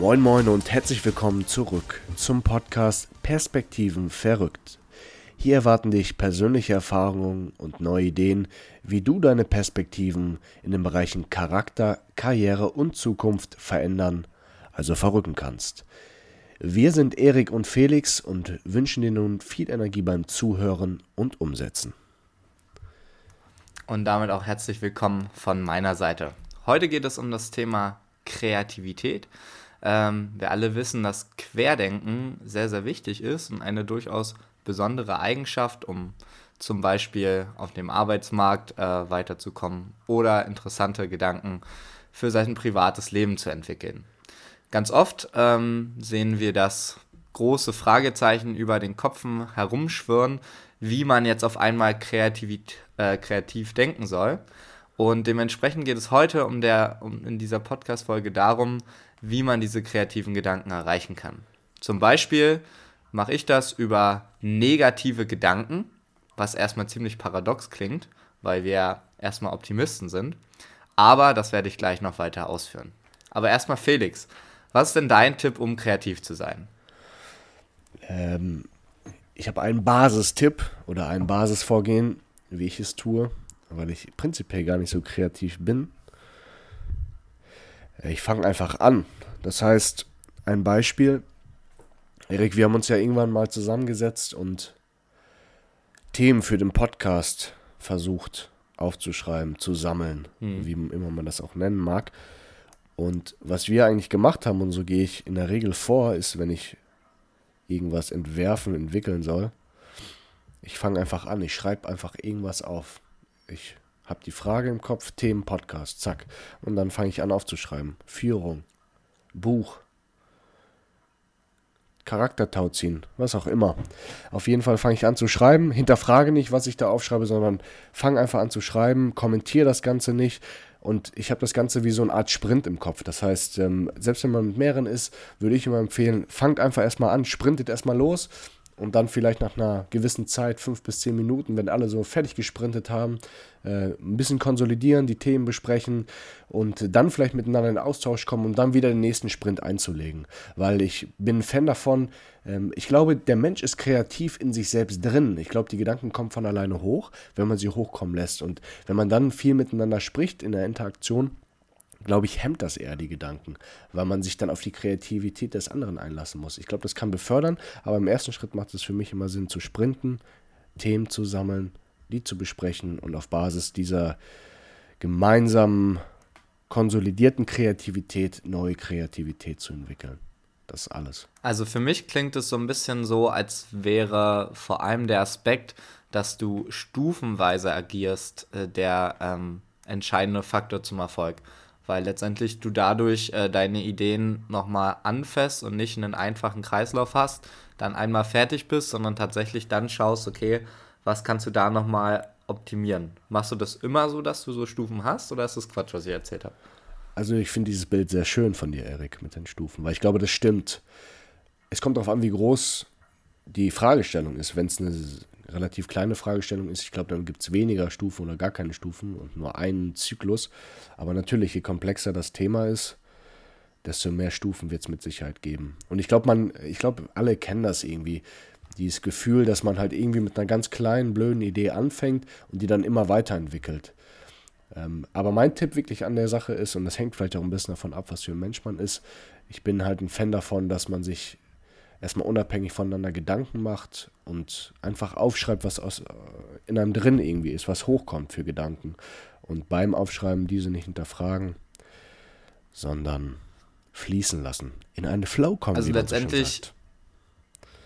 Moin Moin und herzlich willkommen zurück zum Podcast Perspektiven verrückt. Hier erwarten dich persönliche Erfahrungen und neue Ideen, wie du deine Perspektiven in den Bereichen Charakter, Karriere und Zukunft verändern, also verrücken kannst. Wir sind Erik und Felix und wünschen dir nun viel Energie beim Zuhören und Umsetzen. Und damit auch herzlich willkommen von meiner Seite. Heute geht es um das Thema Kreativität. Ähm, wir alle wissen, dass Querdenken sehr, sehr wichtig ist und eine durchaus besondere Eigenschaft, um zum Beispiel auf dem Arbeitsmarkt äh, weiterzukommen oder interessante Gedanken für sein privates Leben zu entwickeln. Ganz oft ähm, sehen wir, dass große Fragezeichen über den Kopfen herumschwirren, wie man jetzt auf einmal kreativ, äh, kreativ denken soll. Und dementsprechend geht es heute um der, um in dieser Podcast-Folge darum, wie man diese kreativen Gedanken erreichen kann. Zum Beispiel mache ich das über negative Gedanken, was erstmal ziemlich paradox klingt, weil wir erstmal Optimisten sind. Aber das werde ich gleich noch weiter ausführen. Aber erstmal Felix, was ist denn dein Tipp, um kreativ zu sein? Ähm, ich habe einen Basistipp oder ein Basisvorgehen, wie ich es tue, weil ich prinzipiell gar nicht so kreativ bin. Ich fange einfach an. Das heißt, ein Beispiel. Erik, wir haben uns ja irgendwann mal zusammengesetzt und Themen für den Podcast versucht aufzuschreiben, zu sammeln, hm. wie immer man das auch nennen mag. Und was wir eigentlich gemacht haben, und so gehe ich in der Regel vor, ist, wenn ich irgendwas entwerfen, entwickeln soll, ich fange einfach an, ich schreibe einfach irgendwas auf. Ich habe die Frage im Kopf, Themen, Podcast, zack. Und dann fange ich an aufzuschreiben. Führung, Buch, Charaktertau ziehen, was auch immer. Auf jeden Fall fange ich an zu schreiben, hinterfrage nicht, was ich da aufschreibe, sondern fange einfach an zu schreiben, kommentiere das Ganze nicht, und ich habe das Ganze wie so eine Art Sprint im Kopf. Das heißt, ähm, selbst wenn man mit mehreren ist, würde ich immer empfehlen, fangt einfach erstmal an, sprintet erstmal los und dann vielleicht nach einer gewissen Zeit, fünf bis zehn Minuten, wenn alle so fertig gesprintet haben, äh, ein bisschen konsolidieren, die Themen besprechen und dann vielleicht miteinander in Austausch kommen, um dann wieder den nächsten Sprint einzulegen. Weil ich bin ein Fan davon, ähm, ich glaube, der Mensch ist kreativ in sich selbst drin. Ich glaube, die Gedanken kommen von alleine hoch, wenn man sie hochkommen lässt. Und wenn man dann viel miteinander spricht in der Interaktion, glaube ich, hemmt das eher die Gedanken, weil man sich dann auf die Kreativität des anderen einlassen muss. Ich glaube, das kann befördern, aber im ersten Schritt macht es für mich immer Sinn zu sprinten, Themen zu sammeln, die zu besprechen und auf Basis dieser gemeinsamen, konsolidierten Kreativität neue Kreativität zu entwickeln. Das ist alles. Also für mich klingt es so ein bisschen so, als wäre vor allem der Aspekt, dass du stufenweise agierst, äh, der ähm, entscheidende Faktor zum Erfolg weil letztendlich du dadurch äh, deine Ideen nochmal anfasst und nicht einen einfachen Kreislauf hast, dann einmal fertig bist, sondern tatsächlich dann schaust, okay, was kannst du da nochmal optimieren? Machst du das immer so, dass du so Stufen hast oder ist das Quatsch, was ich erzählt habe? Also ich finde dieses Bild sehr schön von dir, Erik, mit den Stufen, weil ich glaube, das stimmt. Es kommt darauf an, wie groß die Fragestellung ist. Wenn es eine relativ kleine Fragestellung ist, ich glaube, dann gibt es weniger Stufen oder gar keine Stufen und nur einen Zyklus. Aber natürlich, je komplexer das Thema ist, desto mehr Stufen wird es mit Sicherheit geben. Und ich glaube, man, ich glaube, alle kennen das irgendwie. Dieses Gefühl, dass man halt irgendwie mit einer ganz kleinen, blöden Idee anfängt und die dann immer weiterentwickelt. Ähm, aber mein Tipp wirklich an der Sache ist, und das hängt vielleicht auch ein bisschen davon ab, was für ein Mensch man ist, ich bin halt ein Fan davon, dass man sich erstmal unabhängig voneinander Gedanken macht und einfach aufschreibt, was aus, äh, in einem drin irgendwie ist, was hochkommt für Gedanken. Und beim Aufschreiben diese nicht hinterfragen, sondern fließen lassen. In einen Flow kommen. Also letztendlich,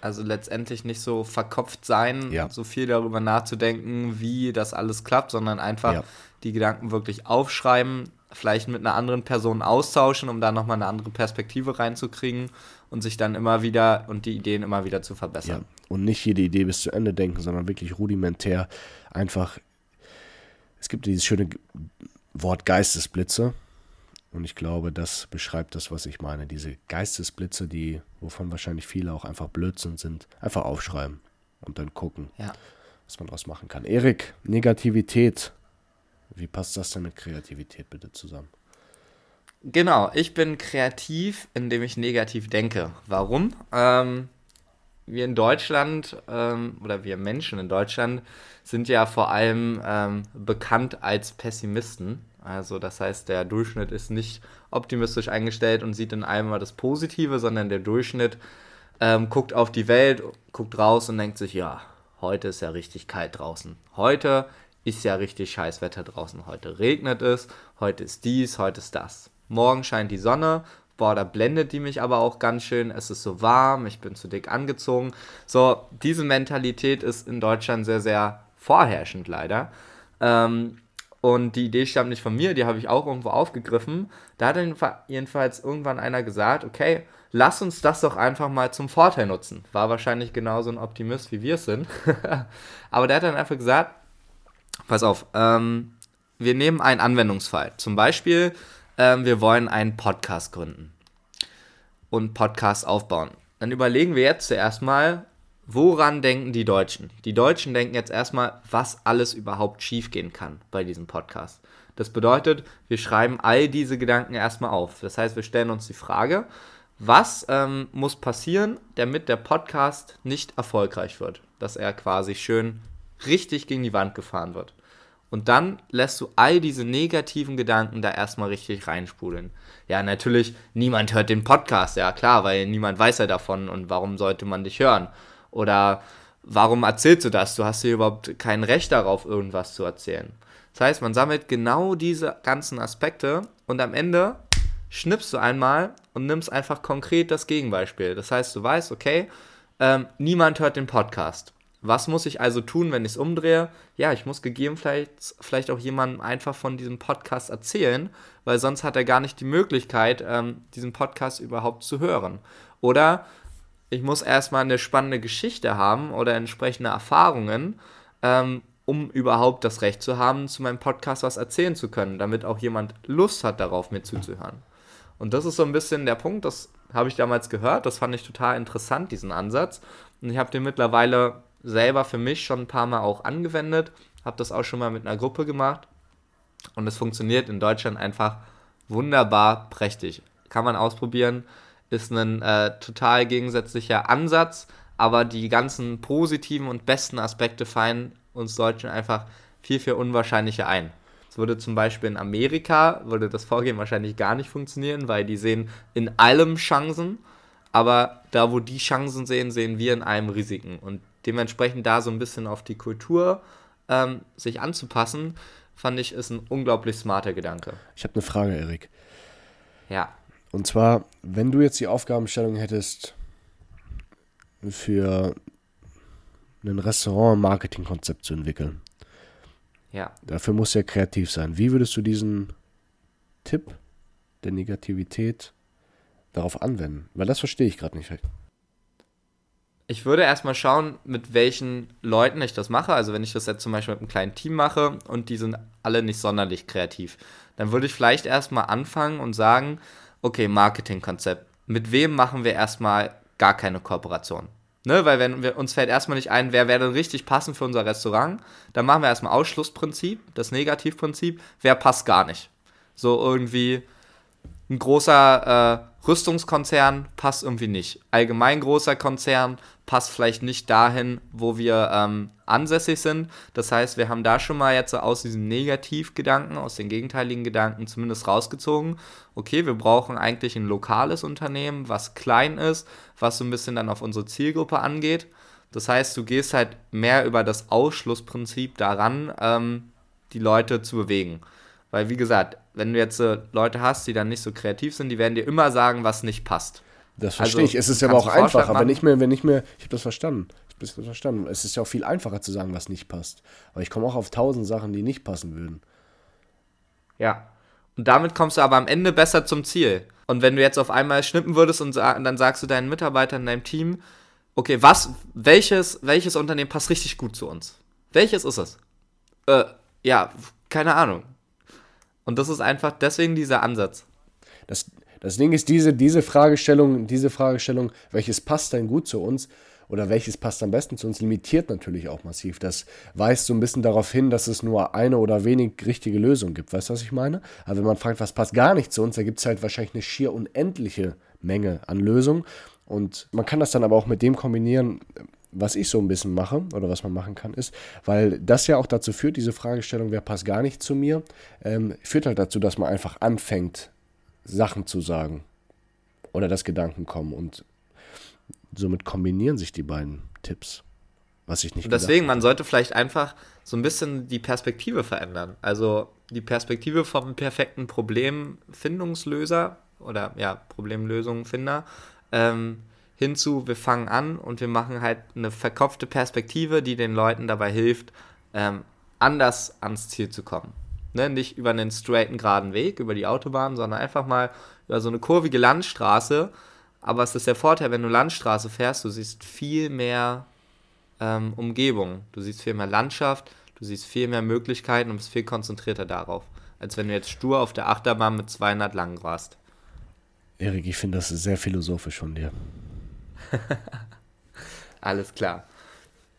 also letztendlich nicht so verkopft sein, ja. so viel darüber nachzudenken, wie das alles klappt, sondern einfach ja. die Gedanken wirklich aufschreiben, vielleicht mit einer anderen Person austauschen, um da nochmal eine andere Perspektive reinzukriegen und sich dann immer wieder und die Ideen immer wieder zu verbessern. Ja. Und nicht jede Idee bis zu Ende denken, sondern wirklich rudimentär einfach. Es gibt dieses schöne Wort Geistesblitze. Und ich glaube, das beschreibt das, was ich meine. Diese Geistesblitze, die, wovon wahrscheinlich viele auch einfach Blödsinn sind, einfach aufschreiben und dann gucken, ja. was man daraus machen kann. Erik, Negativität. Wie passt das denn mit Kreativität bitte zusammen? Genau, ich bin kreativ, indem ich negativ denke. Warum? Ähm, wir in Deutschland ähm, oder wir Menschen in Deutschland sind ja vor allem ähm, bekannt als Pessimisten. Also das heißt, der Durchschnitt ist nicht optimistisch eingestellt und sieht in allem mal das Positive, sondern der Durchschnitt ähm, guckt auf die Welt, guckt raus und denkt sich, ja, heute ist ja richtig kalt draußen. Heute ist ja richtig scheiß Wetter draußen. Heute regnet es, heute ist dies, heute ist das. Morgen scheint die Sonne, boah, da blendet die mich aber auch ganz schön, es ist so warm, ich bin zu dick angezogen. So, diese Mentalität ist in Deutschland sehr, sehr vorherrschend leider. Ähm, und die Idee stammt nicht von mir, die habe ich auch irgendwo aufgegriffen. Da hat dann jedenfalls irgendwann einer gesagt, okay, lass uns das doch einfach mal zum Vorteil nutzen. War wahrscheinlich genauso ein Optimist, wie wir es sind. Aber der hat dann einfach gesagt, pass auf, ähm, wir nehmen einen Anwendungsfall. Zum Beispiel, ähm, wir wollen einen Podcast gründen und Podcast aufbauen. Dann überlegen wir jetzt zuerst mal, woran denken die Deutschen? Die Deutschen denken jetzt erstmal, was alles überhaupt schiefgehen kann bei diesem Podcast. Das bedeutet, wir schreiben all diese Gedanken erstmal auf. Das heißt, wir stellen uns die Frage, was ähm, muss passieren, damit der Podcast nicht erfolgreich wird? Dass er quasi schön richtig gegen die Wand gefahren wird. Und dann lässt du all diese negativen Gedanken da erstmal richtig reinsprudeln. Ja, natürlich, niemand hört den Podcast, ja klar, weil niemand weiß ja davon und warum sollte man dich hören? Oder warum erzählst du das? Du hast hier überhaupt kein Recht darauf, irgendwas zu erzählen. Das heißt, man sammelt genau diese ganzen Aspekte und am Ende schnippst du einmal und nimmst einfach konkret das Gegenbeispiel. Das heißt, du weißt, okay, ähm, niemand hört den Podcast. Was muss ich also tun, wenn ich es umdrehe? Ja, ich muss gegebenenfalls vielleicht auch jemandem einfach von diesem Podcast erzählen, weil sonst hat er gar nicht die Möglichkeit, ähm, diesen Podcast überhaupt zu hören. Oder ich muss erstmal eine spannende Geschichte haben oder entsprechende Erfahrungen, ähm, um überhaupt das Recht zu haben, zu meinem Podcast was erzählen zu können, damit auch jemand Lust hat, darauf mir zuzuhören. Und das ist so ein bisschen der Punkt, das habe ich damals gehört, das fand ich total interessant, diesen Ansatz. Und ich habe den mittlerweile selber für mich schon ein paar Mal auch angewendet, habe das auch schon mal mit einer Gruppe gemacht und es funktioniert in Deutschland einfach wunderbar prächtig. Kann man ausprobieren, ist ein äh, total gegensätzlicher Ansatz, aber die ganzen positiven und besten Aspekte fallen uns Deutschen einfach viel, viel unwahrscheinlicher ein. Es würde zum Beispiel in Amerika, würde das Vorgehen wahrscheinlich gar nicht funktionieren, weil die sehen in allem Chancen, aber da, wo die Chancen sehen, sehen wir in allem Risiken. Und dementsprechend da so ein bisschen auf die Kultur ähm, sich anzupassen, fand ich, ist ein unglaublich smarter Gedanke. Ich habe eine Frage, Erik. Ja. Und zwar, wenn du jetzt die Aufgabenstellung hättest für ein Restaurant-Marketing-Konzept zu entwickeln. Ja. Dafür musst du ja kreativ sein. Wie würdest du diesen Tipp der Negativität darauf anwenden? Weil das verstehe ich gerade nicht. Ich würde erstmal schauen, mit welchen Leuten ich das mache. Also wenn ich das jetzt zum Beispiel mit einem kleinen Team mache und die sind alle nicht sonderlich kreativ, dann würde ich vielleicht erstmal anfangen und sagen, okay, Marketingkonzept. Mit wem machen wir erstmal gar keine Kooperation? Ne, weil wenn wir, uns fällt erstmal nicht ein, wer wäre denn richtig passend für unser Restaurant, dann machen wir erstmal Ausschlussprinzip, das Negativprinzip, wer passt gar nicht. So irgendwie ein großer äh, Rüstungskonzern passt irgendwie nicht. Allgemein großer Konzern passt vielleicht nicht dahin, wo wir ähm, ansässig sind. Das heißt, wir haben da schon mal jetzt aus diesen Negativgedanken, aus den gegenteiligen Gedanken zumindest rausgezogen. Okay, wir brauchen eigentlich ein lokales Unternehmen, was klein ist, was so ein bisschen dann auf unsere Zielgruppe angeht. Das heißt, du gehst halt mehr über das Ausschlussprinzip daran, ähm, die Leute zu bewegen. Weil, wie gesagt, wenn du jetzt äh, Leute hast, die dann nicht so kreativ sind, die werden dir immer sagen, was nicht passt. Das verstehe also, ich. Es ist aber auch einfacher, wenn ich mir, wenn ich mir, ich habe das verstanden. Ich habe das verstanden. Es ist ja auch viel einfacher zu sagen, was nicht passt. Aber ich komme auch auf tausend Sachen, die nicht passen würden. Ja. Und damit kommst du aber am Ende besser zum Ziel. Und wenn du jetzt auf einmal schnippen würdest und dann sagst du deinen Mitarbeitern in deinem Team, okay, was, welches, welches Unternehmen passt richtig gut zu uns? Welches ist es? Äh, ja, keine Ahnung. Und das ist einfach deswegen dieser Ansatz. Das, das Ding ist, diese, diese Fragestellung, diese Fragestellung, welches passt denn gut zu uns? oder welches passt am besten zu uns, limitiert natürlich auch massiv. Das weist so ein bisschen darauf hin, dass es nur eine oder wenig richtige Lösung gibt. Weißt du, was ich meine? Aber wenn man fragt, was passt gar nicht zu uns, da gibt es halt wahrscheinlich eine schier unendliche Menge an Lösungen. Und man kann das dann aber auch mit dem kombinieren, was ich so ein bisschen mache oder was man machen kann, ist, weil das ja auch dazu führt, diese Fragestellung, wer passt gar nicht zu mir, ähm, führt halt dazu, dass man einfach anfängt, Sachen zu sagen oder dass Gedanken kommen und somit kombinieren sich die beiden Tipps. Was ich nicht Und deswegen, man sollte vielleicht einfach so ein bisschen die Perspektive verändern. Also die Perspektive vom perfekten Problemfindungslöser oder ja, Problemlösungfinder ähm, hinzu, wir fangen an und wir machen halt eine verkopfte Perspektive, die den Leuten dabei hilft, ähm, anders ans Ziel zu kommen. Ne? Nicht über einen straighten, geraden Weg, über die Autobahn, sondern einfach mal über so eine kurvige Landstraße. Aber es ist der Vorteil, wenn du Landstraße fährst, du siehst viel mehr ähm, Umgebung, du siehst viel mehr Landschaft, du siehst viel mehr Möglichkeiten und bist viel konzentrierter darauf, als wenn du jetzt stur auf der Achterbahn mit 200 lang warst. Erik, ich finde das sehr philosophisch von dir. Alles klar.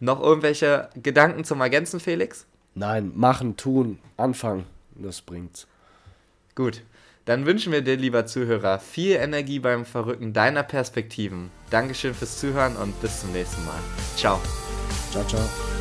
Noch irgendwelche Gedanken zum Ergänzen, Felix? Nein, machen, tun, anfangen, das bringt's. Gut, dann wünschen wir dir, lieber Zuhörer, viel Energie beim Verrücken deiner Perspektiven. Dankeschön fürs Zuhören und bis zum nächsten Mal. Ciao. Ciao, ciao.